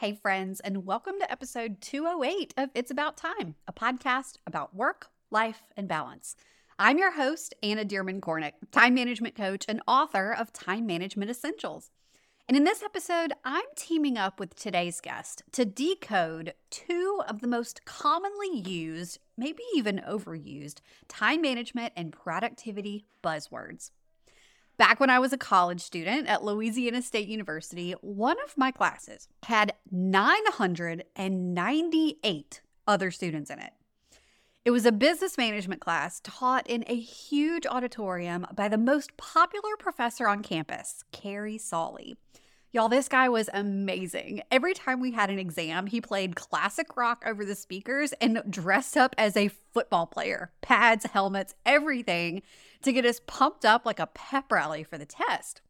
Hey, friends, and welcome to episode 208 of It's About Time, a podcast about work, life, and balance. I'm your host, Anna Dearmon Kornick, time management coach and author of Time Management Essentials. And in this episode, I'm teaming up with today's guest to decode two of the most commonly used, maybe even overused, time management and productivity buzzwords. Back when I was a college student at Louisiana State University, one of my classes had 998 other students in it. It was a business management class taught in a huge auditorium by the most popular professor on campus, Carrie Sawley. Y'all, this guy was amazing. Every time we had an exam, he played classic rock over the speakers and dressed up as a football player pads, helmets, everything to get us pumped up like a pep rally for the test.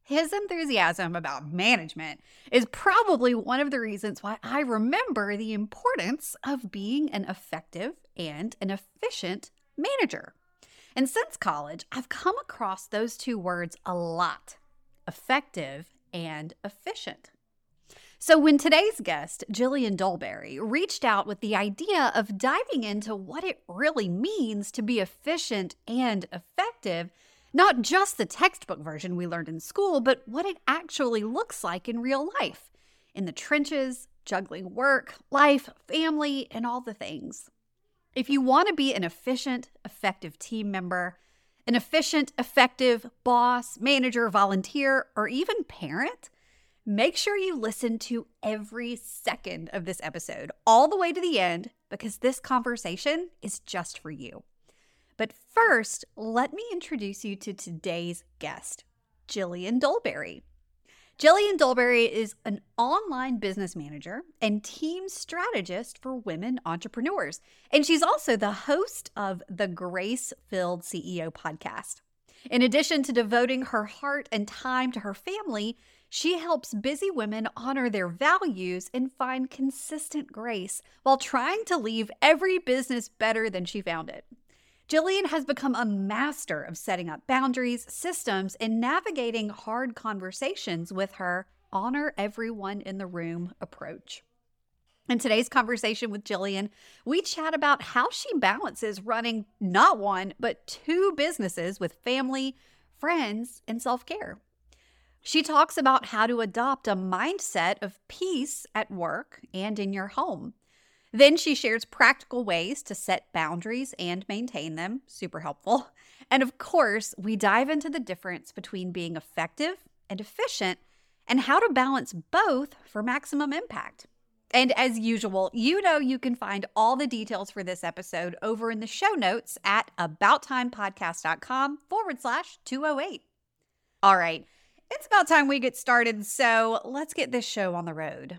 His enthusiasm about management is probably one of the reasons why I remember the importance of being an effective and an efficient manager. And since college, I've come across those two words a lot effective and efficient. So, when today's guest, Jillian Dolberry, reached out with the idea of diving into what it really means to be efficient and effective, not just the textbook version we learned in school, but what it actually looks like in real life, in the trenches, juggling work, life, family, and all the things. If you want to be an efficient, effective team member, an efficient, effective boss, manager, volunteer, or even parent, make sure you listen to every second of this episode all the way to the end because this conversation is just for you. But first, let me introduce you to today's guest, Jillian Dolberry. Jillian Dolberry is an online business manager and team strategist for women entrepreneurs. And she's also the host of the Grace Filled CEO podcast. In addition to devoting her heart and time to her family, she helps busy women honor their values and find consistent grace while trying to leave every business better than she found it. Jillian has become a master of setting up boundaries, systems, and navigating hard conversations with her honor everyone in the room approach. In today's conversation with Jillian, we chat about how she balances running not one, but two businesses with family, friends, and self care. She talks about how to adopt a mindset of peace at work and in your home then she shares practical ways to set boundaries and maintain them, super helpful. And of course, we dive into the difference between being effective and efficient and how to balance both for maximum impact. And as usual, you know you can find all the details for this episode over in the show notes at abouttimepodcast.com forward slash 208. All right, it's about time we get started, so let's get this show on the road.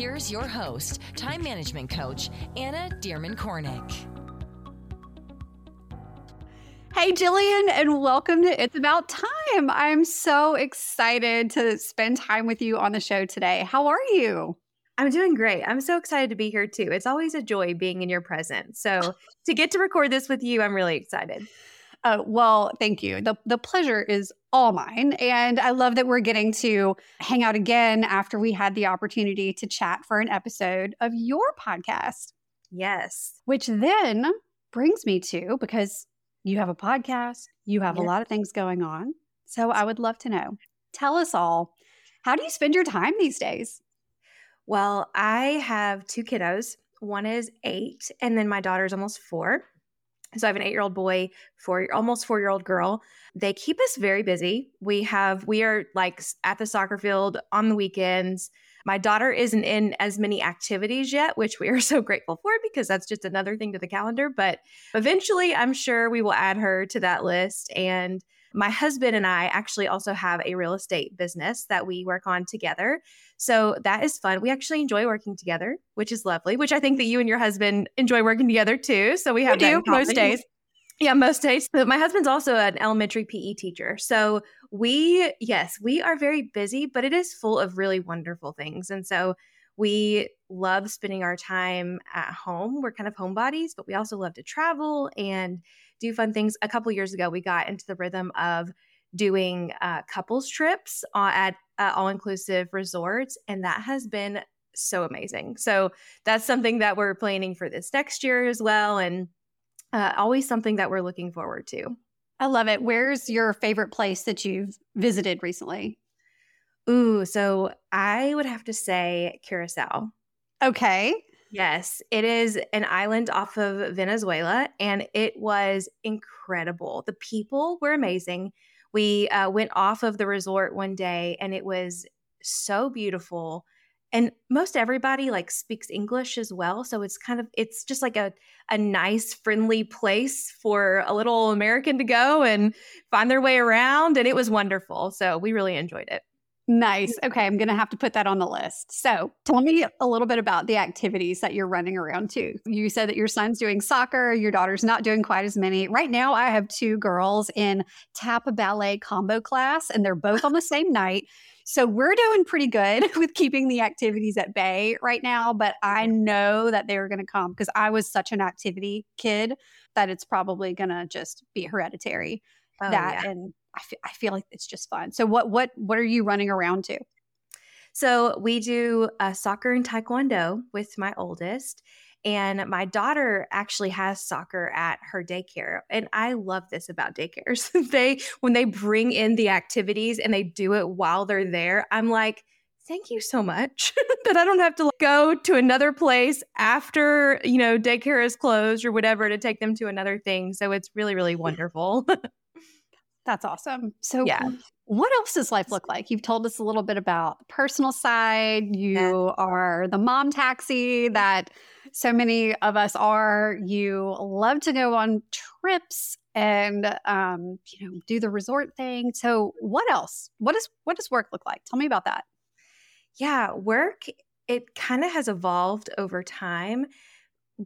Here's your host, time management coach, Anna Dearmon Kornick. Hey, Jillian, and welcome to It's About Time. I'm so excited to spend time with you on the show today. How are you? I'm doing great. I'm so excited to be here too. It's always a joy being in your presence. So, to get to record this with you, I'm really excited. Uh, well, thank you. The, the pleasure is all mine. And I love that we're getting to hang out again after we had the opportunity to chat for an episode of your podcast. Yes. Which then brings me to because you have a podcast, you have yes. a lot of things going on. So I would love to know. Tell us all, how do you spend your time these days? Well, I have two kiddos. One is eight, and then my daughter's almost four. So I have an eight year old boy, four almost four year old girl. They keep us very busy. We have we are like at the soccer field on the weekends. My daughter isn't in as many activities yet, which we are so grateful for because that's just another thing to the calendar. But eventually, I'm sure we will add her to that list. And My husband and I actually also have a real estate business that we work on together. So that is fun. We actually enjoy working together, which is lovely, which I think that you and your husband enjoy working together too. So we have we do most days. Yeah, most days. But my husband's also an elementary PE teacher. So we, yes, we are very busy, but it is full of really wonderful things. And so we love spending our time at home. We're kind of homebodies, but we also love to travel and do fun things. A couple years ago, we got into the rhythm of doing uh, couples trips at uh, all inclusive resorts, and that has been so amazing. So that's something that we're planning for this next year as well, and uh, always something that we're looking forward to. I love it. Where's your favorite place that you've visited recently? Ooh, so I would have to say Curacao. Okay. Yes, it is an island off of Venezuela, and it was incredible. The people were amazing. We uh, went off of the resort one day, and it was so beautiful. And most everybody like speaks English as well, so it's kind of it's just like a a nice, friendly place for a little American to go and find their way around. And it was wonderful. So we really enjoyed it. Nice. Okay, I'm going to have to put that on the list. So, tell me a little bit about the activities that you're running around to. You said that your son's doing soccer, your daughter's not doing quite as many. Right now, I have two girls in tap ballet combo class, and they're both on the same night. So, we're doing pretty good with keeping the activities at bay right now, but I know that they're going to come because I was such an activity kid that it's probably going to just be hereditary. Oh, that yeah. and I feel, I feel like it's just fun. So what what what are you running around to? So we do uh, soccer and taekwondo with my oldest, and my daughter actually has soccer at her daycare. And I love this about daycares. they when they bring in the activities and they do it while they're there, I'm like, thank you so much that I don't have to go to another place after, you know, daycare is closed or whatever to take them to another thing. So it's really, really wonderful. That's awesome. So, yeah. what else does life look like? You've told us a little bit about the personal side. You yeah. are the mom taxi that so many of us are. You love to go on trips and um, you know do the resort thing. So, what else? What does what does work look like? Tell me about that. Yeah, work it kind of has evolved over time.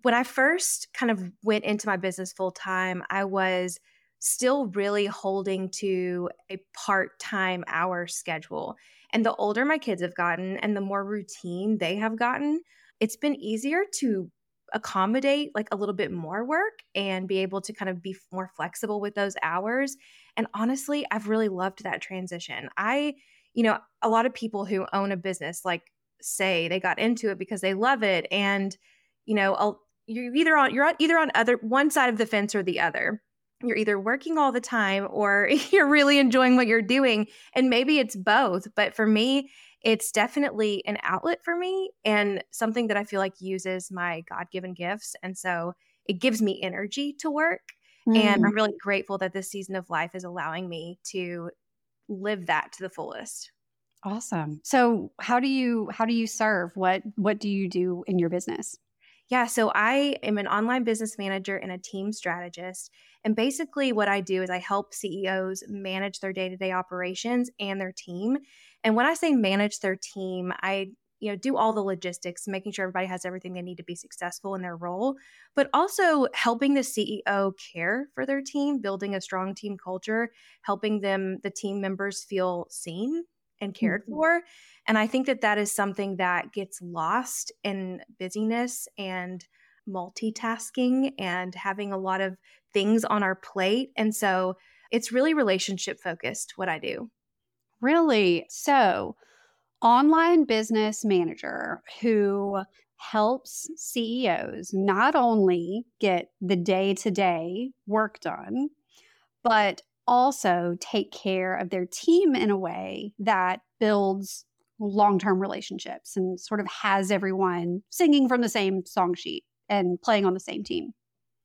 When I first kind of went into my business full time, I was still really holding to a part time hour schedule. And the older my kids have gotten and the more routine they have gotten, it's been easier to accommodate like a little bit more work and be able to kind of be more flexible with those hours. And honestly, I've really loved that transition. I, you know, a lot of people who own a business like say they got into it because they love it and you know, you're either on you're either on other one side of the fence or the other you're either working all the time or you're really enjoying what you're doing. And maybe it's both. But for me, it's definitely an outlet for me and something that I feel like uses my God given gifts. And so it gives me energy to work. Mm. And I'm really grateful that this season of life is allowing me to live that to the fullest. Awesome. So how do you how do you serve? What what do you do in your business? Yeah, so I am an online business manager and a team strategist. And basically, what I do is I help CEOs manage their day to day operations and their team. And when I say manage their team, I you know do all the logistics making sure everybody has everything they need to be successful in their role but also helping the ceo care for their team building a strong team culture helping them the team members feel seen and cared mm-hmm. for and I think that that is something that gets lost in busyness and multitasking and having a lot of things on our plate. And so it's really relationship focused what I do. Really? So, online business manager who helps CEOs not only get the day to day work done, but also take care of their team in a way that builds long term relationships and sort of has everyone singing from the same song sheet and playing on the same team.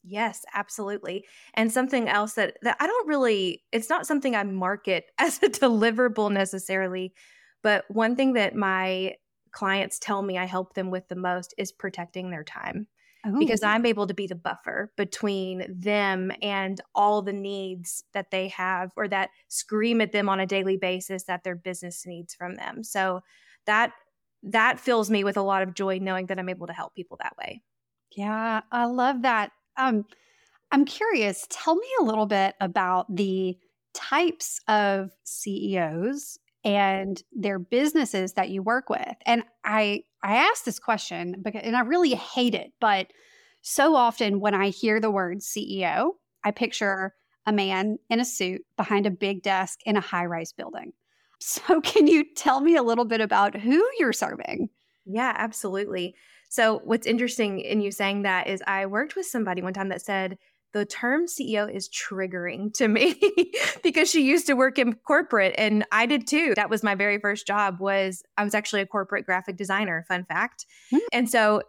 Yes, absolutely. And something else that, that I don't really, it's not something I market as a deliverable necessarily, but one thing that my clients tell me I help them with the most is protecting their time. Oh. because I'm able to be the buffer between them and all the needs that they have or that scream at them on a daily basis that their business needs from them. So that that fills me with a lot of joy knowing that I'm able to help people that way. Yeah, I love that. Um, I'm curious. Tell me a little bit about the types of CEOs and their businesses that you work with. And I I asked this question because and I really hate it, but so often when I hear the word CEO, I picture a man in a suit behind a big desk in a high-rise building. So can you tell me a little bit about who you're serving? Yeah, absolutely. So, what's interesting in you saying that is I worked with somebody one time that said the term CEO is triggering to me because she used to work in corporate and I did too. That was my very first job was I was actually a corporate graphic designer, fun fact. Mm. And so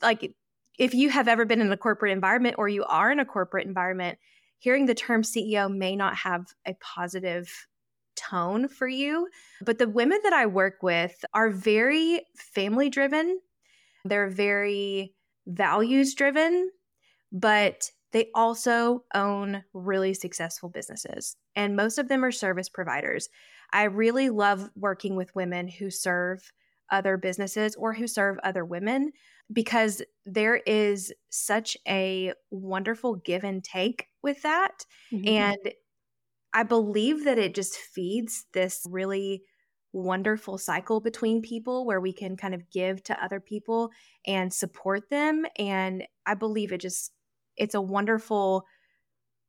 like if you have ever been in a corporate environment or you are in a corporate environment, hearing the term CEO may not have a positive tone for you. But the women that I work with are very family driven, they're very values driven, but they also own really successful businesses. And most of them are service providers. I really love working with women who serve other businesses or who serve other women because there is such a wonderful give and take with that. Mm-hmm. And I believe that it just feeds this really wonderful cycle between people where we can kind of give to other people and support them. And I believe it just, it's a wonderful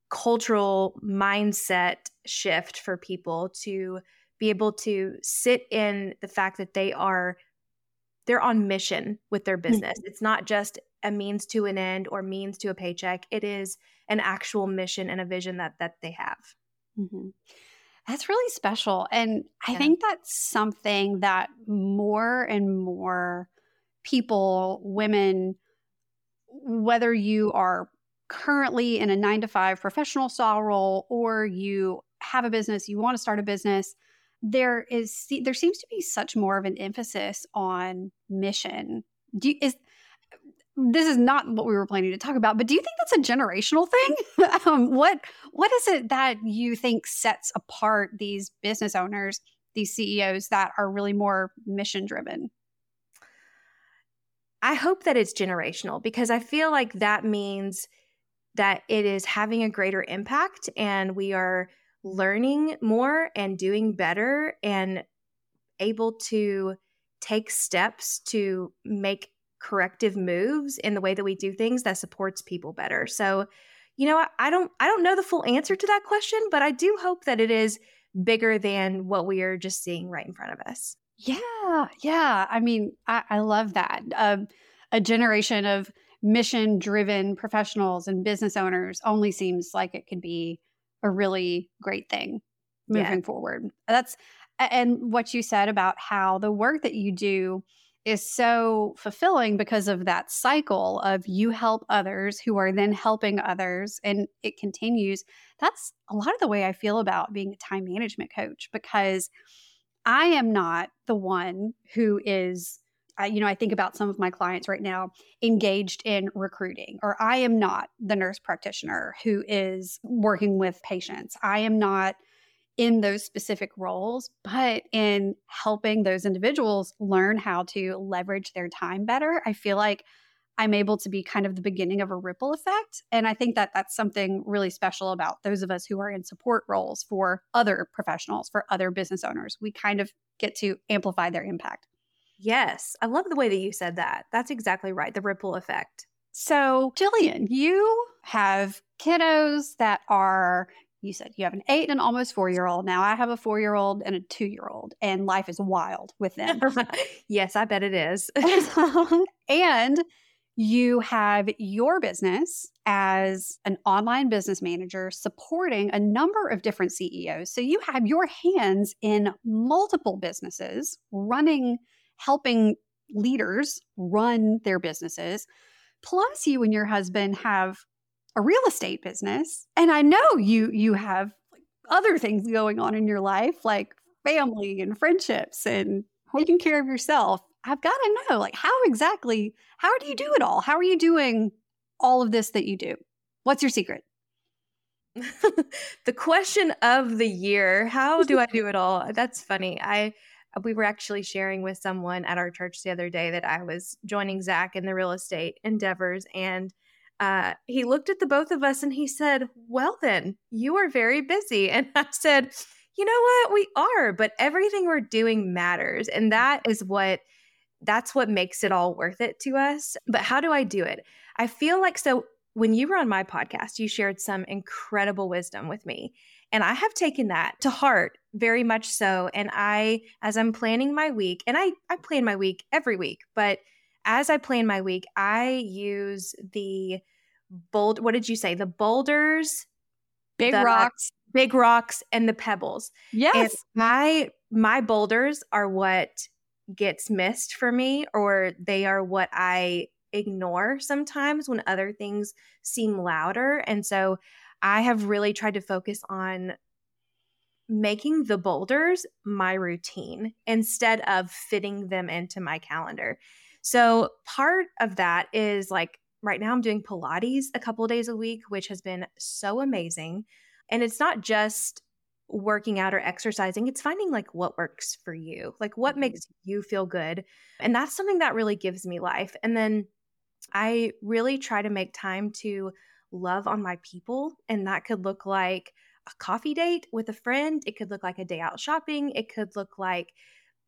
cultural mindset shift for people to be able to sit in the fact that they are they're on mission with their business. It's not just a means to an end or means to a paycheck. It is an actual mission and a vision that that they have. Mm-hmm. That's really special. And I Yeah. think that's something that more and more people, women, whether you are currently in a nine to five professional style role or you have a business, you want to start a business, there is there seems to be such more of an emphasis on mission. Do you, is this is not what we were planning to talk about, but do you think that's a generational thing? um, what what is it that you think sets apart these business owners, these CEOs that are really more mission driven? I hope that it's generational because I feel like that means that it is having a greater impact and we are learning more and doing better and able to take steps to make corrective moves in the way that we do things that supports people better. So, you know, I, I don't I don't know the full answer to that question, but I do hope that it is bigger than what we are just seeing right in front of us. Yeah, yeah. I mean, I, I love that. Um, a generation of mission driven professionals and business owners only seems like it could be a really great thing Yeah. moving forward. That's and what you said about how the work that you do is so fulfilling because of that cycle of you help others who are then helping others and it continues. That's a lot of the way I feel about being a time management coach because I am not the one who is you know, I think about some of my clients right now engaged in recruiting, or I am not the nurse practitioner who is working with patients. I am not in those specific roles, but in helping those individuals learn how to leverage their time better. I feel like I'm able to be kind of the beginning of a ripple effect. And I think that that's something really special about those of us who are in support roles for other professionals, for other business owners. We kind of get to amplify their impact. Yes, I love the way that you said that. That's exactly right. The ripple effect. So, Jillian, you have kiddos that are, you said you have an eight and almost four year old. Now I have a four year old and a two year old, and life is wild with them. yes, I bet it is. and you have your business as an online business manager supporting a number of different CEOs. So you have your hands in multiple businesses running, helping leaders run their businesses. Plus, you and your husband have a real estate business. And I know you you have other things going on in your life like family and friendships and taking care of yourself. I've got to know, like, how exactly, how do you do it all? How are you doing all of this that you do? What's your secret? the question of the year how do i do it all that's funny i we were actually sharing with someone at our church the other day that i was joining zach in the real estate endeavors and uh, he looked at the both of us and he said well then you are very busy and i said you know what we are but everything we're doing matters and that is what that's what makes it all worth it to us but how do i do it i feel like so when you were on my podcast, you shared some incredible wisdom with me. And I have taken that to heart very much so. And I, as I'm planning my week, and I, I plan my week every week, but as I plan my week, I use the bold, what did you say? The boulders, big the, rocks, big rocks, and the pebbles. Yes. And my, my boulders are what gets missed for me, or they are what I ignore sometimes when other things seem louder. And so I have really tried to focus on making the boulders my routine instead of fitting them into my calendar. So part of that is like right now I'm doing Pilates a couple days a week, which has been so amazing. And it's not just working out or exercising, it's finding like what works for you, like what mm-hmm. makes you feel good. And that's something that really gives me life. And then I really try to make time to love on my people. And that could look like a coffee date with a friend, it could look like a day out shopping, it could look like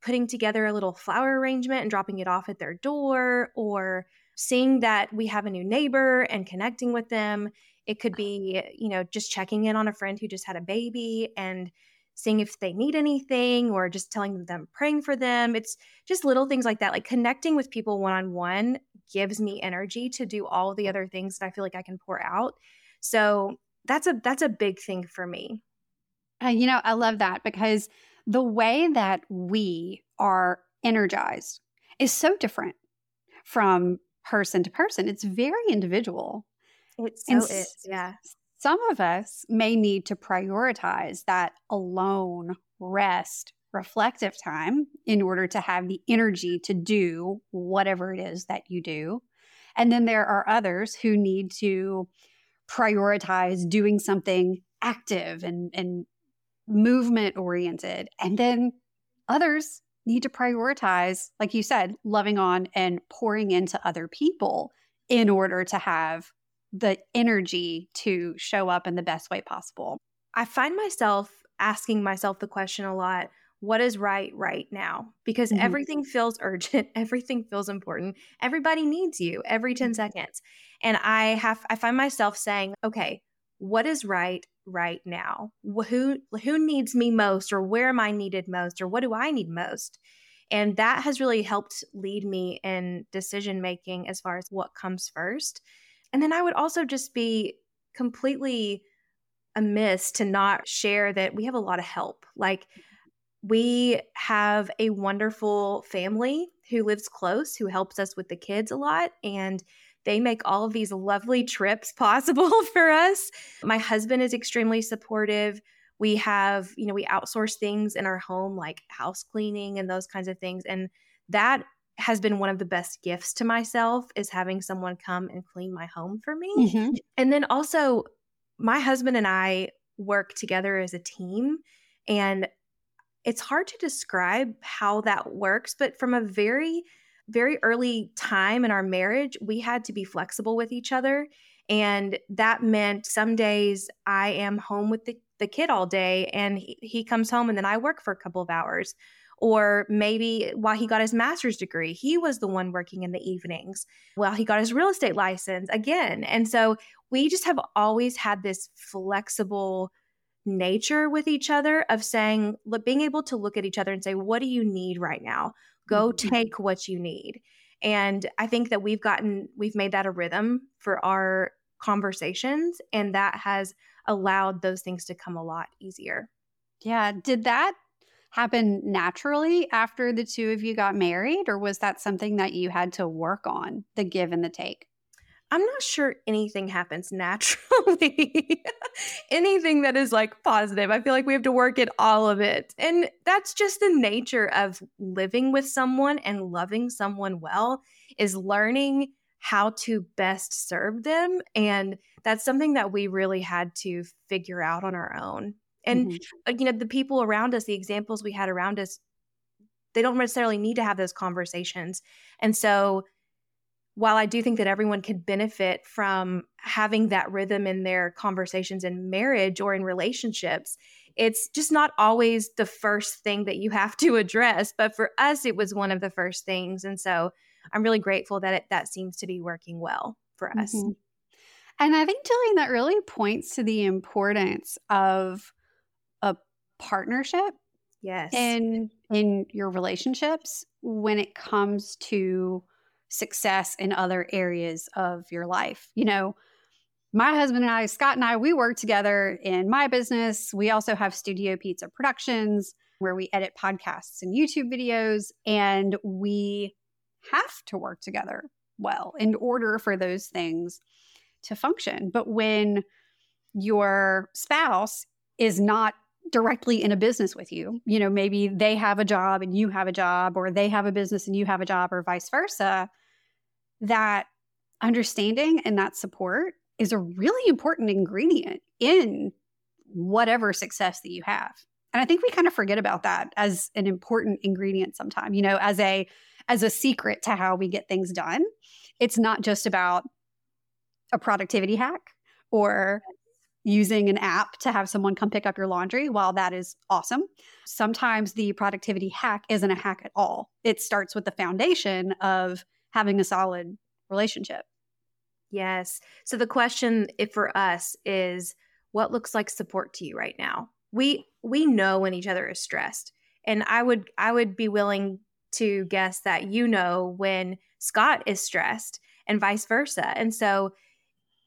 putting together a little flower arrangement and dropping it off at their door, or seeing that we have a new neighbor and connecting with them. It could be, you know, just checking in on a friend who just had a baby and seeing if they need anything or just telling them praying for them. It's just little things like that. Like connecting with people one on one gives me energy to do all the other things that I feel like I can pour out. So that's a that's a big thing for me. Uh, you know, I love that because the way that we are energized is so different from person to person. It's very individual. It so and is, yeah. Some of us may need to prioritize that alone rest, reflective time in order to have the energy to do whatever it is that you do. And then there are others who need to prioritize doing something active and, and movement oriented. And then others need to prioritize, like you said, loving on and pouring into other people in order to have the energy to show up in the best way possible. I find myself asking myself the question a lot what is right right now? Because mm-hmm. everything feels urgent, everything feels important. Everybody needs you every 10 mm-hmm. seconds. And I have I find myself saying, okay, what is right right now? Who who needs me most or where am I needed most or what do I need most? And that has really helped lead me in decision making as far as what comes first. And then I would also just be completely amiss to not share that we have a lot of help. Like, we have a wonderful family who lives close, who helps us with the kids a lot. And they make all of these lovely trips possible for us. My husband is extremely supportive. We have, you know, we outsource things in our home like house cleaning and those kinds of things. And that has been one of the best gifts to myself is having someone come and clean my home for me. Mm-hmm. And then also my husband and I work together as a team and it's hard to describe how that works, but from a very very early time in our marriage, we had to be flexible with each other. And that meant some days I am home with the, the kid all day and he, he comes home and then I work for a couple of hours. Or maybe while he got his master's degree, he was the one working in the evenings while he got his real estate license again. And so we just have always had this flexible nature with each other of saying, look, being able to look at each other and say, what do you need right now? Go mm-hmm. take what you need. And I think that we've gotten, we've made that a rhythm for our conversations, and that has allowed those things to come a lot easier. Yeah. Did that happen naturally after the two of you got married, or was that something that you had to work on, the give and the take? I'm not sure anything happens naturally. anything that is like positive. I feel like we have to work at all of it. And that's just the nature of living with someone and loving someone well is learning how to best serve them and that's something that we really had to figure out on our own. And mm-hmm. you know, the people around us, the examples we had around us, they don't necessarily need to have those conversations. And so while I do think that everyone could benefit from having that rhythm in their conversations in marriage or in relationships, it's just not always the first thing that you have to address. But for us, it was one of the first things. And so I'm really grateful that it, that seems to be working well for us. Mm-hmm. And I think, Jillian, that really points to the importance of a partnership. Yes. In in your relationships when it comes to success in other areas of your life. You know, my husband and I, Scott and I, we work together in my business. We also have Studio Pizza Productions where we edit podcasts and YouTube videos, and we have to work together well in order for those things to function. But when your spouse is not directly in a business with you. You know, maybe they have a job and you have a job, or they have a business and you have a job, or vice versa. That understanding and that support is a really important ingredient in whatever success that you have. And I think we kind of forget about that as an important ingredient sometimes, you know, as a as a secret to how we get things done. It's not just about a productivity hack or using an app to have someone come pick up your laundry, while that is awesome, sometimes the productivity hack isn't a hack at all. It starts with the foundation of having a solid relationship. Yes. So the question if for us is what looks like support to you right now? We we know when each other is stressed. And I would I would be willing to guess that you know when Scott is stressed and vice versa. And so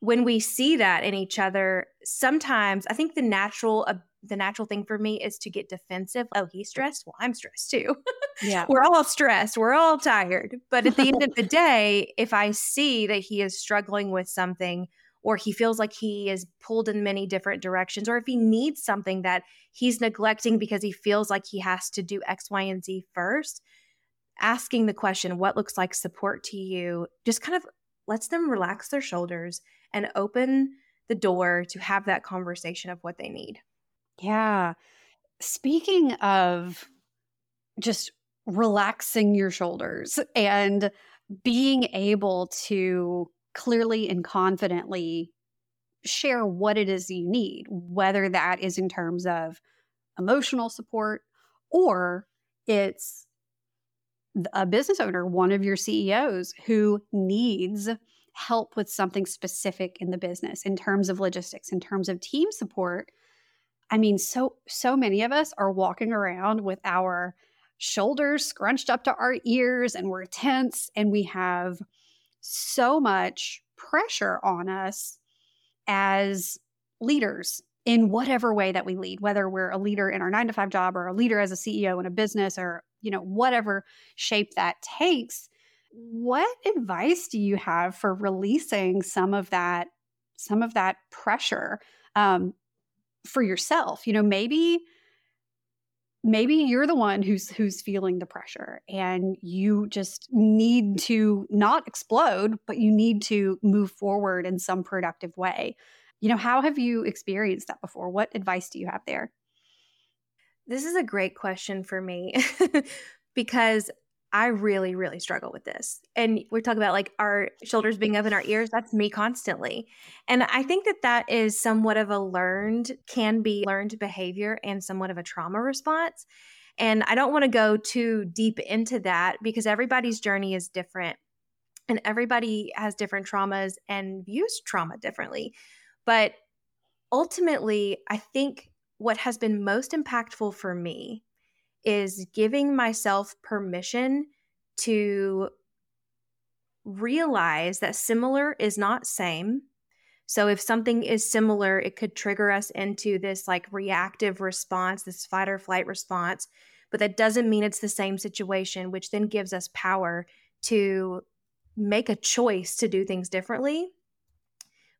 when we see that in each other, sometimes I think the natural the natural thing for me is to get defensive. Oh, he's stressed. Well, I'm stressed too. Yeah. We're all stressed. We're all tired. But at the end of the day, if I see that he is struggling with something or he feels like he is pulled in many different directions, or if he needs something that he's neglecting because he feels like he has to do X, Y, and Z first, asking the question, what looks like support to you, just kind of lets them relax their shoulders and open the door to have that conversation of what they need. Yeah. Speaking of just relaxing your shoulders and being able to clearly and confidently share what it is you need, whether that is in terms of emotional support or it's a business owner, one of your CEOs who needs help with something specific in the business in terms of logistics, in terms of team support. I mean, so so many of us are walking around with our shoulders scrunched up to our ears and we're tense and we have so much pressure on us as leaders in whatever way that we lead, whether we're a leader in our nine to five job or a leader as a CEO in a business or, you know, whatever shape that takes. What advice do you have for releasing some of that, some of that pressure um, for yourself? You know, maybe maybe you're the one who's who's feeling the pressure and you just need to not explode but you need to move forward in some productive way you know, how have you experienced that before? What advice do you have there? This is a great question for me because I really, really struggle with this. And we talk about like our shoulders being up in our ears. That's me constantly. And I think that that is somewhat of a learned, can be learned behavior and somewhat of a trauma response. And I don't want to go too deep into that because everybody's journey is different and everybody has different traumas and views trauma differently. But ultimately, I think what has been most impactful for me is giving myself permission to realize that similar is not same. So if something is similar, it could trigger us into this like reactive response, this fight or flight response, but that doesn't mean it's the same situation, which then gives us power to make a choice to do things differently.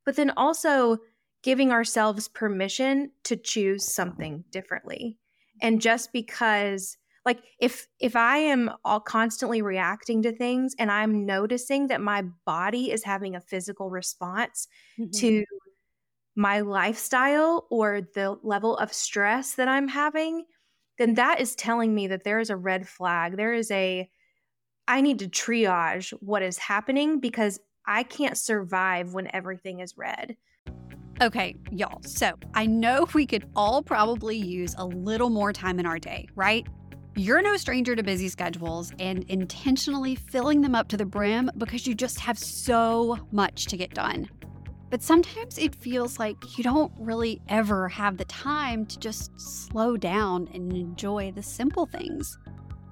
But then also giving ourselves permission to choose something differently. And just because like if if i am all constantly reacting to things and i'm noticing that my body is having a physical response mm-hmm. to my lifestyle or the level of stress that i'm having then that is telling me that there is a red flag there is a i need to triage what is happening because i can't survive when everything is red Okay, y'all. So I know we could all probably use a little more time in our day, right? You're no stranger to busy schedules and intentionally filling them up to the brim because you just have so much to get done. But sometimes it feels like you don't really ever have the time to just slow down and enjoy the simple things.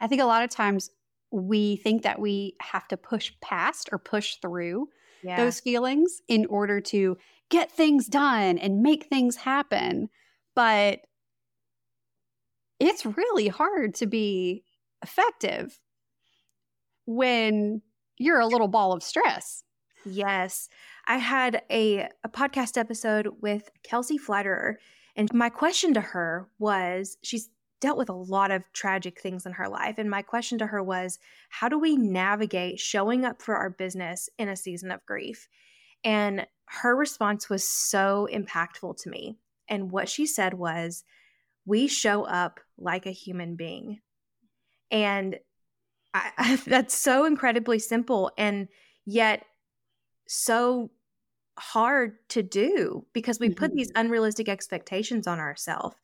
I think a lot of times we think that we have to push past or push through yeah. those feelings in order to get things done and make things happen. But it's really hard to be effective when you're a little ball of stress. Yes. I had a, a podcast episode with Kelsey Flatterer, and my question to her was she's dealt with a lot of tragic things in her life. And my question to her was, how do we navigate showing up for our business in a season of grief? And her response was so impactful to me. And what she said was, we show up like a human being. And I, I, that's so incredibly simple and yet so hard to do because we mm-hmm. put these unrealistic expectations on ourselves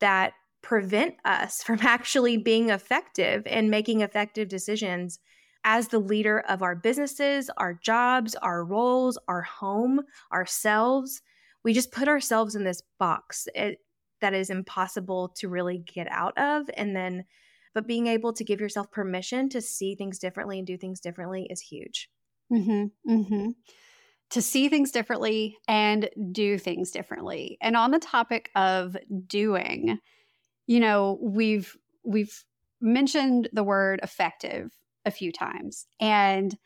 that prevent us from actually being effective and making effective decisions as the leader of our businesses, our jobs, our roles, our home, ourselves. We just put ourselves in this box it, eh, that is impossible to really get out of. And then, but being able to give yourself permission to see things differently and do things differently is huge. Mm-hmm, mm-hmm. To see things differently and do things differently. And on the topic of doing, you know, we've we've mentioned the word effective a few times and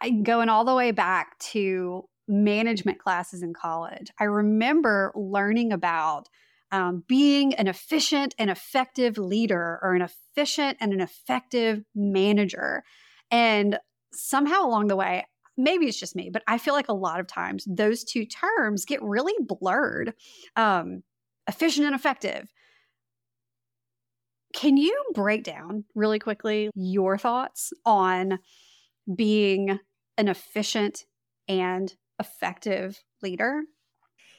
I, going all the way back to management classes in college, I remember learning about um, being an efficient and effective leader or an efficient and an effective manager. And somehow along the way, maybe it's just me, but I feel like a lot of times those two terms get really blurred. Um, efficient and effective. Can you break down really quickly your thoughts on being an efficient and effective leader?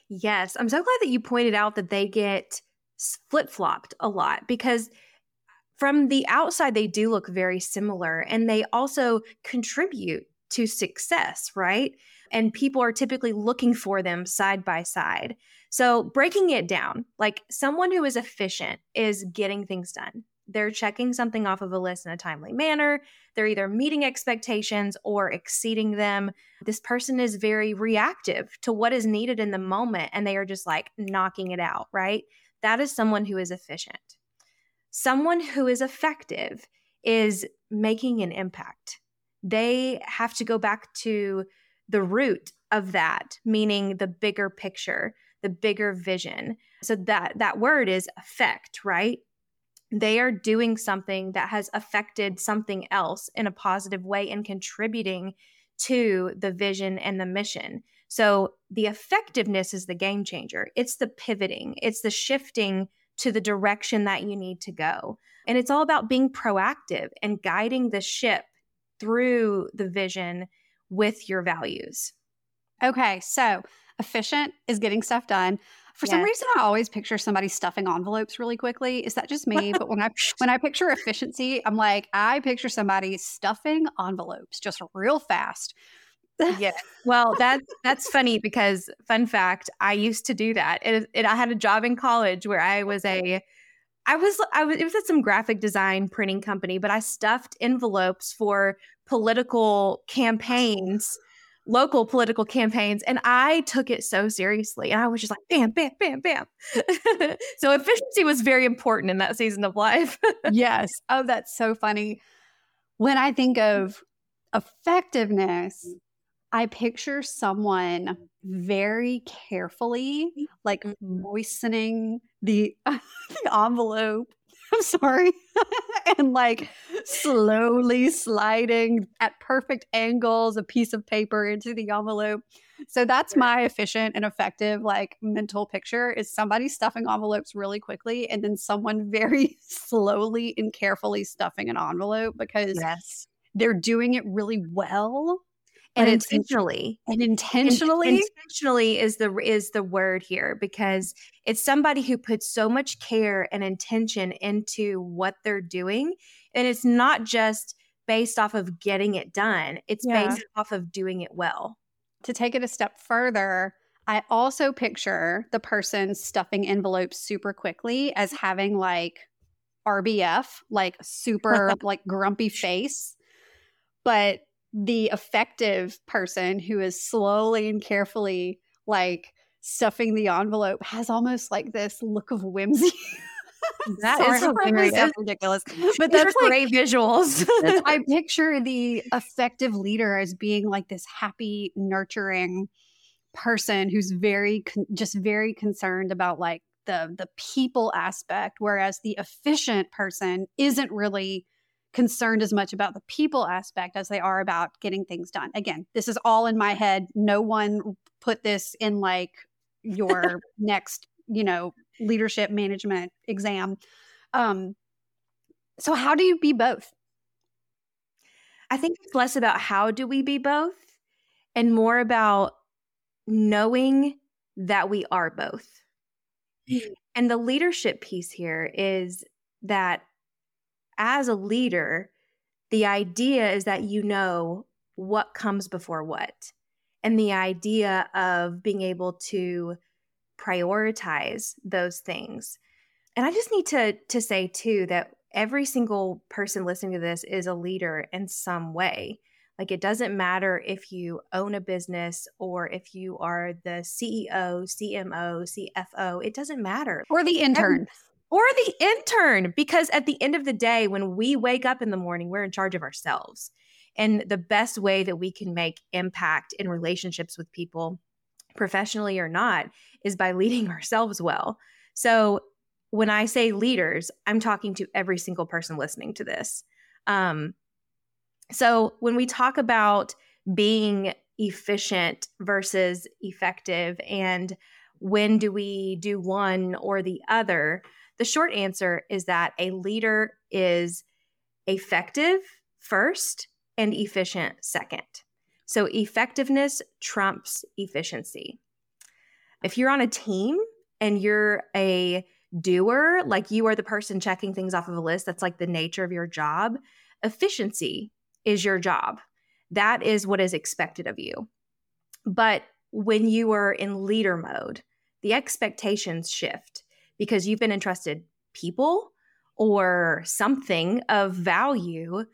Yes, I'm so glad that you pointed out that they get flip flopped a lot because from the outside, they do look very similar and they also contribute to success, right? And people are typically looking for them side by side. So, breaking it down, like someone who is efficient is getting things done. They're checking something off of a list in a timely manner. They're either meeting expectations or exceeding them. This person is very reactive to what is needed in the moment and they are just like knocking it out, right? That is someone who is efficient. Someone who is effective is making an impact. They have to go back to the root of that, meaning the bigger picture, the bigger vision. So that that word is effect, right? They are doing something that has affected something else in a positive way and contributing to the vision and the mission. So the effectiveness is the game changer. It's the pivoting, it's the shifting to the direction that you need to go. And it's all about being proactive and guiding the ship through the vision with your values. Okay, so efficient is getting stuff done. For yes. some reason, I always picture somebody stuffing envelopes really quickly. Is that just me? but when I when I picture efficiency, I'm like, I picture somebody stuffing envelopes just real fast. yeah. Well, that that's funny because fun fact, I used to do that. It, it, I had a job in college where I was a I was I was it was at some graphic design printing company, but I stuffed envelopes for political campaigns, local political campaigns, and I took it so seriously. And I was just like bam, bam, bam, bam. so efficiency was very important in that season of life. yes. Oh, that's so funny. When I think of effectiveness, I picture someone very carefully, like mm-hmm. moistening the, the envelope. I'm sorry. and like slowly sliding at perfect angles a piece of paper into the envelope. So that's my efficient and effective like mental picture is somebody stuffing envelopes really quickly and then someone very slowly and carefully stuffing an envelope because yes. they're doing it really well and intentionally and intentionally and intentionally is the is the word here because it's somebody who puts so much care and intention into what they're doing and it's not just based off of getting it done it's yeah. based off of doing it well to take it a step further i also picture the person stuffing envelopes super quickly as having like rbf like super like grumpy face but the effective person who is slowly and carefully like stuffing the envelope has almost like this look of whimsy. That Sorry, is hilarious. That's ridiculous. But that's like, great visuals. I picture the effective leader as being like this happy, nurturing person who's very con- just very concerned about like the the people aspect whereas the efficient person isn't really concerned as much about the people aspect as they are about getting things done. Again, this is all in my head. No one put this in like your next, you know, leadership management exam. Um, so how do you be both? I think it's less about how do we be both and more about knowing that we are both. Mm. And the leadership piece here is that as a leader, the idea is that you know what comes before what. And the idea of being able to prioritize those things. And I just need to to say too that every single person listening to this is a leader in some way. Like it doesn't matter if you own a business or if you are the CEO, CMO, CFO, it doesn't matter. Or the intern or the intern because at the end of the day when we wake up in the morning we're in charge of ourselves. And the best way that we can make impact in relationships with people professionally or not is by leading ourselves well. So when i say leaders i'm talking to every single person listening to this. Um, so when we talk about being efficient versus effective and when do we do one or the other the short answer is that a leader is effective first and efficient second. So effectiveness trumps efficiency. If you're on a team and you're a doer, like you are the person checking things off of a list, that's like the nature of your job. Efficiency is your job. That is what is expected of you. But when you are in leader mode, the expectations shift because you've been entrusted people or something of value.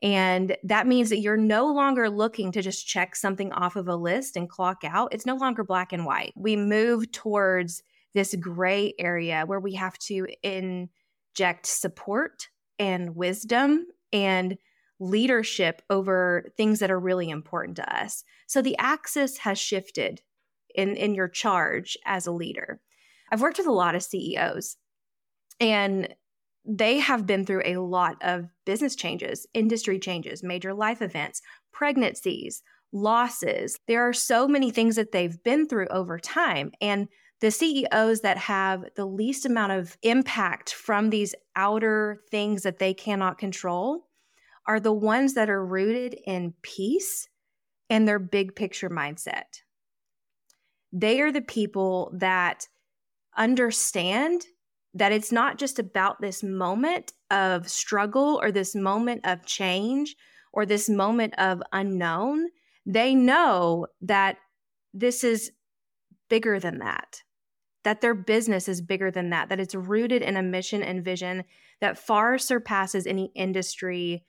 And that means that you're no longer looking to just check something off of a list and clock out. It's no longer black and white. We move towards this gray area where we have to inject support and wisdom and leadership over things that are really important to us. So the axis has shifted in, in your charge as a leader. I've worked with a lot of CEOs and they have been through a lot of business changes, industry changes, major life events, pregnancies, losses. There are so many things that they've been through over time. And the CEOs that have the least amount of impact from these outer things that they cannot control are the ones that are rooted in peace and their big picture mindset. They are the people that understand that it's not just about this moment of struggle or this moment of change or this moment of unknown. They know that this is bigger than that that their business is bigger than that, that it's rooted in a mission and vision that far surpasses any industry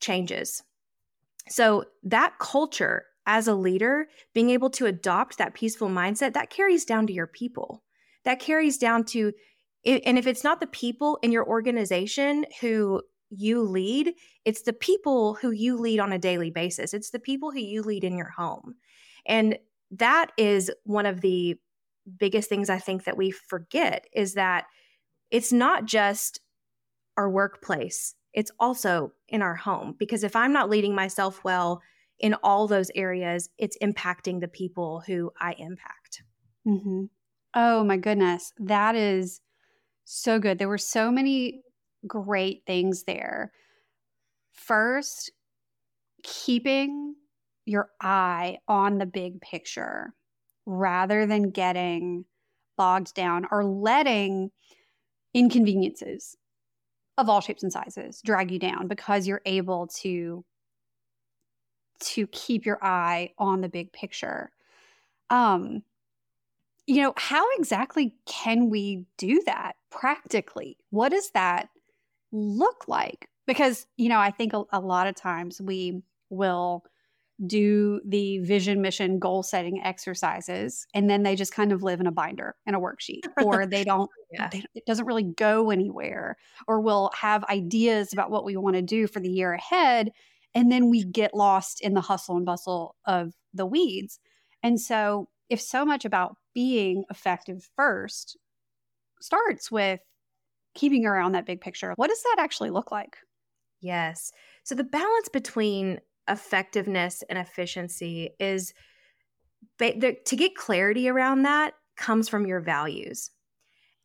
changes. So, that culture as a leader, being able to adopt that peaceful mindset, that carries down to your people. That carries down to, and if it's not the people in your organization who you lead, it's the people who you lead on a daily basis. It's the people who you lead in your home. And that is one of the biggest things I think that we forget is that it's not just our workplace, it's also in our home. Because if I'm not leading myself well in all those areas, it's impacting the people who I impact. Mm-hmm. Oh my goodness. That is so good. There were so many great things there. First, keeping your eye on the big picture rather than getting bogged down or letting inconveniences of all shapes and sizes drag you down because you're able to to keep your eye on the big picture um you know how exactly can we do that practically what does that look like because you know i think a, a lot of times we will do the vision, mission, goal setting exercises, and then they just kind of live in a binder in a worksheet, or they don't, yeah. they, it doesn't really go anywhere, or we'll have ideas about what we want to do for the year ahead. And then we get lost in the hustle and bustle of the weeds. And so, if so much about being effective first starts with keeping around that big picture, what does that actually look like? Yes. So, the balance between effectiveness and efficiency is to get clarity around that comes from your values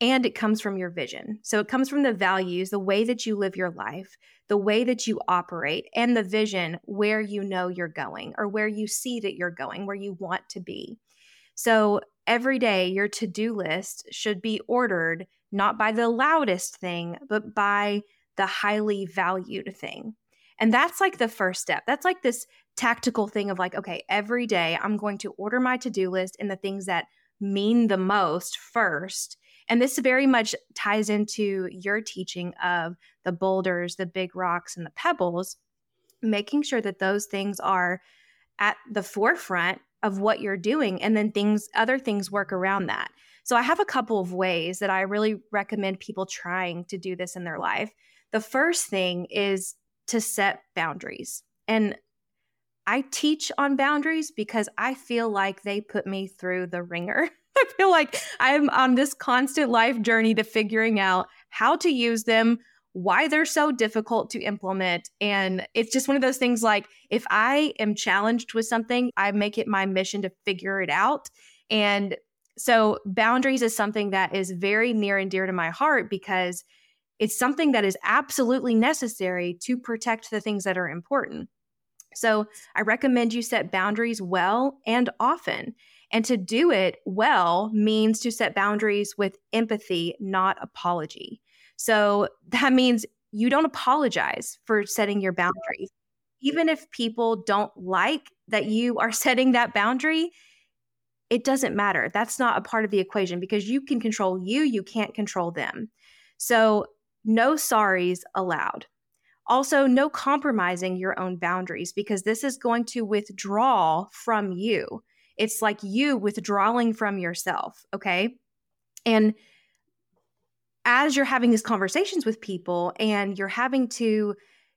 and it comes from your vision. So it comes from the values, the way that you live your life, the way that you operate, and the vision where you know you're going or where you see that you're going, where you want to be. So every day, your to do list should be ordered not by the loudest thing, but by the highly valued thing. And that's like the first step. That's like this tactical thing of like, okay, every day I'm going to order my to do list and the things that mean the most first. And this very much ties into your teaching of the boulders, the big rocks, and the pebbles, making sure that those things are at the forefront of what you're doing. And then things, other things work around that. So I have a couple of ways that I really recommend people trying to do this in their life. The first thing is to set boundaries. And I teach on boundaries because I feel like they put me through the wringer. I feel like I'm on this constant life journey to figuring out how to use them, why they're so difficult to implement. And it's just one of those things like if I am challenged with something, I make it my mission to figure it out. And so boundaries is something that is very near and dear to my heart because it's something that is absolutely necessary to protect the things that are important. So I recommend you set boundaries well and often. And to do it well means to set boundaries with empathy, not apology. So that means you don't apologize for setting your boundaries. Even if people don't like that you are setting that boundary, it doesn't matter. That's not a part of the equation because you can control you, you can't control them. So, no sorries allowed. Also, no compromising your own boundaries because this is going to withdraw from you. It's like you withdrawing from yourself, okay? And as you're having these conversations with people and you're having to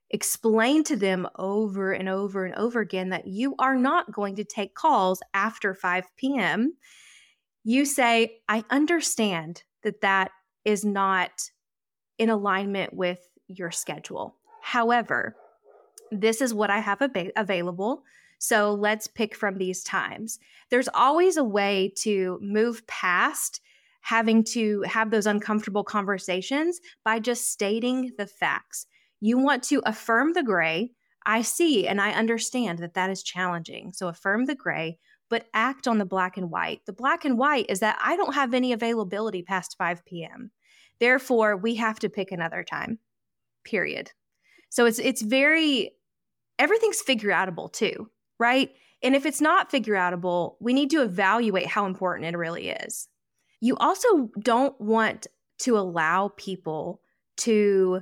explain to them over and over and over again that you are not going to take calls after 5 p.m., you say, I understand that that is not in alignment with your schedule. However, this is what I have ab- available. So let's pick from these times. There's always a way to move past having to have those uncomfortable conversations by just stating the facts. You want to affirm the gray. I see and I understand that that is challenging. So affirm the gray, but act on the black and white. The black and white is that I don't have any availability past 5 p.m. Therefore, we have to pick another time. Period. So it's it's very everything's figure outable too, right? And if it's not figure outable, we need to evaluate how important it really is. You also don't want to allow people to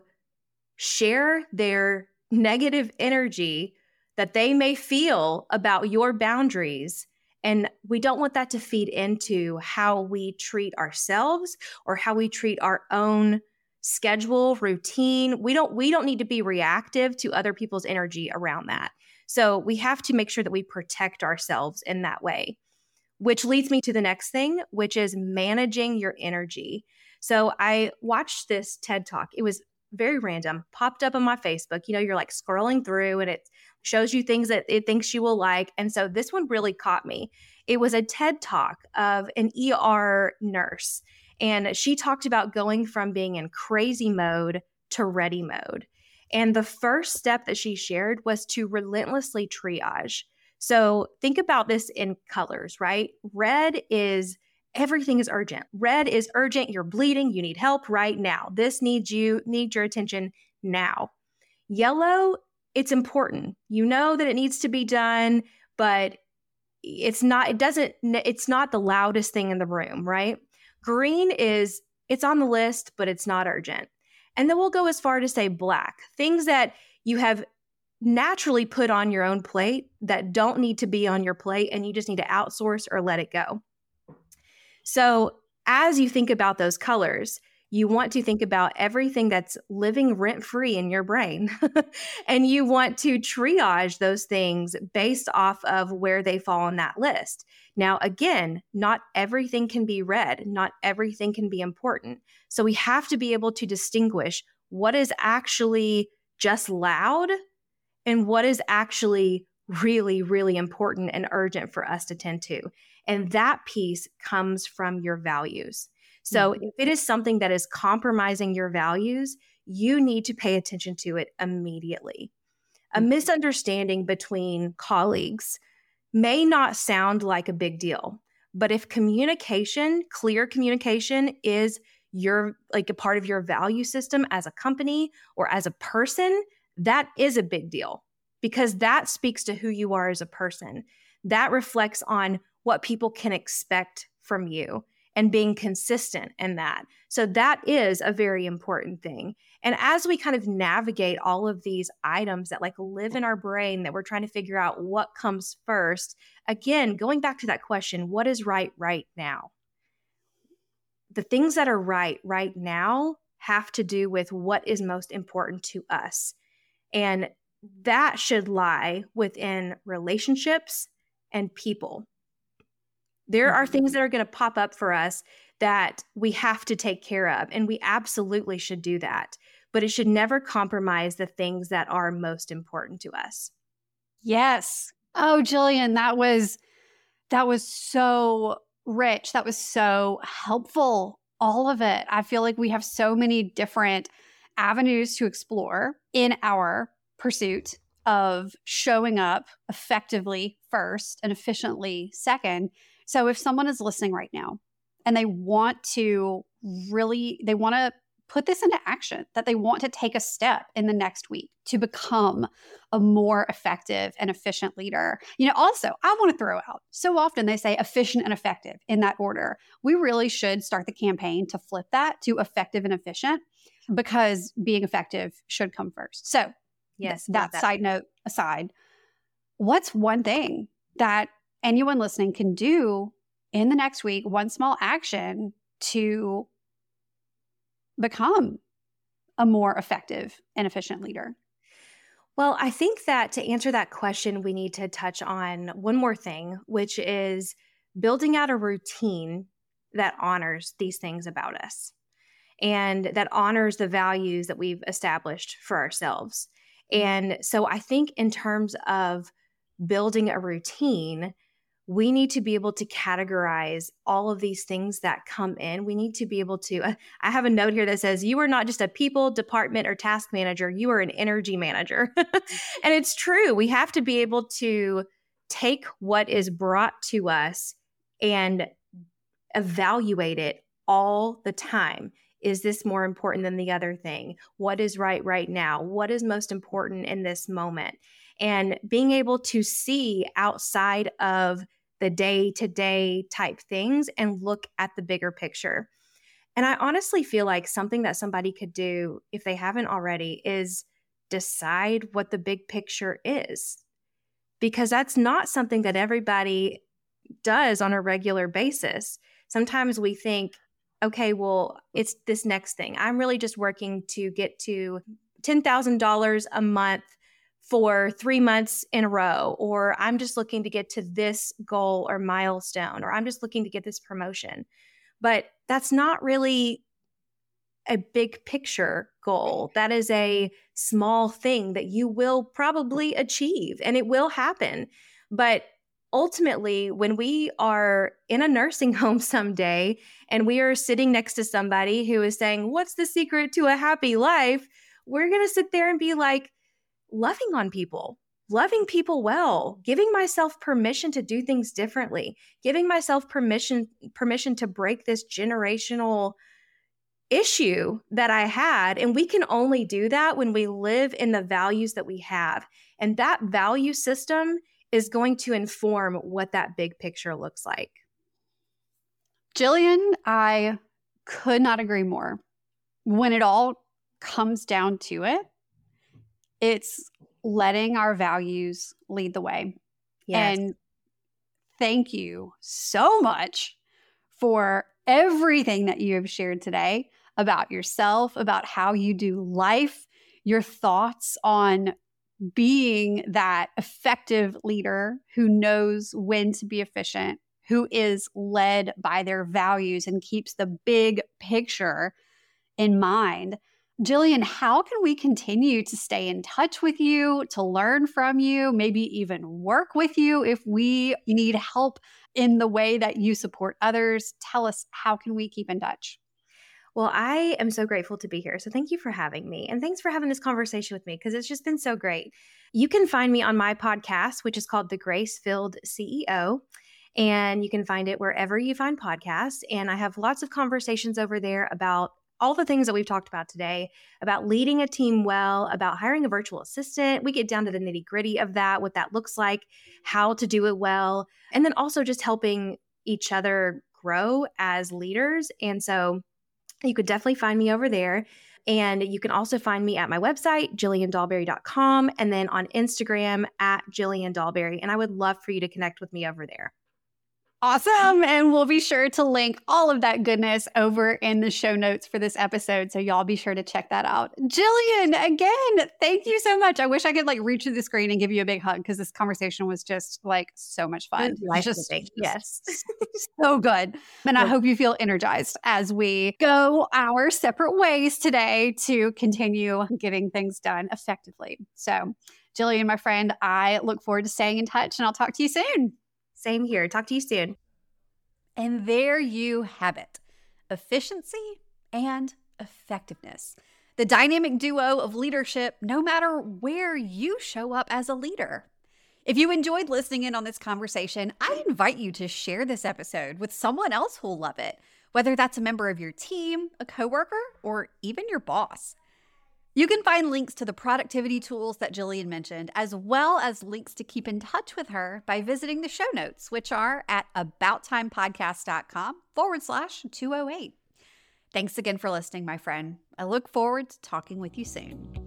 share their negative energy that they may feel about your boundaries. And we don't want that to feed into how we treat ourselves or how we treat our own schedule, routine. We don't we don't need to be reactive to other people's energy around that. So we have to make sure that we protect ourselves in that way. Which leads me to the next thing, which is managing your energy. So I watched this TED Talk. It was very random, popped up on my Facebook. You know, you're like scrolling through and it shows you things that it thinks you will like. And so this one really caught me. It was a TED Talk of an ER nurse. And she talked about going from being in crazy mode to ready mode. And the first step that she shared was to relentlessly triage. So think about this in colors, right? Red is everything is urgent. Red is urgent. You're bleeding. You need help right now. This needs you, need your attention now. Yellow, it's important. You know that it needs to be done, but it's not, it doesn't, it's not the loudest thing in the room, right? Green is, it's on the list, but it's not urgent. And then we'll go as far to say black, things that you have naturally put on your own plate that don't need to be on your plate and you just need to outsource or let it go. So, as you think about those colors, you want to think about everything that's living rent free in your brain. and you want to triage those things based off of where they fall on that list. Now, again, not everything can be red, not everything can be important. So we have to be able to distinguish what is actually just loud and what is actually really, really important and urgent for us to tend to. And that piece comes from your values. So mm-hmm. if it is something that is compromising your values, you need to pay attention to it immediately. A mm-hmm. misunderstanding between colleagues may not sound like a big deal, but if communication, clear communication is your like a part of your value system as a company or as a person, that is a big deal because that speaks to who you are as a person. That reflects on what people can expect from you and being consistent in that. So that is a very important thing. And as we kind of navigate all of these items that like live in our brain that we're trying to figure out what comes first, again, going back to that question, what is right right now? The things that are right right now have to do with what is most important to us. And that should lie within relationships and people. There are mm-hmm. things that are going to pop up for us that we have to take care of, and we absolutely should do that. But it should never compromise the things that are most important to us. Yes. Oh, Jillian, that was that was so rich. That was so helpful. All of it. I feel like we have so many different avenues to explore in our pursuit of showing up effectively first and efficiently second So if someone is listening right now and they want to really, they want to put this into action, that they want to take a step in the next week to become a more effective and efficient leader. You know, also, I want to throw out so often they say efficient and effective in that order. We really should start the campaign to flip that to effective and efficient because being effective should come first. So, yes, th- that, that side note aside, what's one thing that anyone listening can do in the next week, one small action to become a more effective and efficient leader? Well, I think that to answer that question, we need to touch on one more thing, which is building out a routine that honors these things about us and that honors the values that we've established for ourselves. And so I think, in terms of building a routine, we need to be able to categorize all of these things that come in. We need to be able to. Uh, I have a note here that says, You are not just a people, department, or task manager, you are an energy manager. and it's true. We have to be able to take what is brought to us and evaluate it all the time. Is this more important than the other thing? What is right right now? What is most important in this moment? And being able to see outside of the day to day type things and look at the bigger picture. And I honestly feel like something that somebody could do, if they haven't already, is decide what the big picture is. Because that's not something that everybody does on a regular basis. Sometimes we think, okay, well, it's this next thing. I'm really just working to get to $10,000 a month for three months in a row, or I'm just looking to get to this goal or milestone, or I'm just looking to get this promotion. But that's not really a big picture goal. That is a small thing that you will probably achieve and it will happen. But ultimately, when we are in a nursing home someday and we are sitting next to somebody who is saying, What's the secret to a happy life? We're going to sit there and be like, loving on people, loving people well, giving myself permission to do things differently, giving myself permission permission to break this generational issue that I had and we can only do that when we live in the values that we have. And that value system is going to inform what that big picture looks like. Jillian, I could not agree more. When it all comes down to it, it's letting our values lead the way. Yes. And thank you so much for everything that you have shared today about yourself, about how you do life, your thoughts on being that effective leader who knows when to be efficient, who is led by their values and keeps the big picture in mind. Jillian, how can we continue to stay in touch with you, to learn from you, maybe even work with you if we need help in the way that you support others? Tell us, how can we keep in touch? Well, I am so grateful to be here. So thank you for having me. And thanks for having this conversation with me because it's just been so great. You can find me on my podcast, which is called The Grace Filled CEO. And you can find it wherever you find podcasts. And I have lots of conversations over there about all the things that we've talked about today about leading a team well, about hiring a virtual assistant. We get down to the nitty gritty of that, what that looks like, how to do it well, and then also just helping each other grow as leaders. And so you could definitely find me over there. And you can also find me at my website, jilliandolberry.com, and then on Instagram at Jillian Dolberry. And I would love for you to connect with me over there. Awesome. And we'll be sure to link all of that goodness over in the show notes for this episode. So y'all be sure to check that out. Jillian, again, thank you so much. I wish I could like reach to the screen and give you a big hug because this conversation was just like so much fun. Life just, just, yes. so good. And I hope you feel energized as we go our separate ways today to continue getting things done effectively. So, Jillian, my friend, I look forward to staying in touch and I'll talk to you soon. Same here. Talk to you soon. And there you have it efficiency and effectiveness. The dynamic duo of leadership, no matter where you show up as a leader. If you enjoyed listening in on this conversation, I invite you to share this episode with someone else who'll love it, whether that's a member of your team, a coworker, or even your boss. You can find links to the productivity tools that Jillian mentioned, as well as links to keep in touch with her by visiting the show notes, which are at abouttimepodcast.com forward slash 208. Thanks again for listening, my friend. I look forward to talking with you soon.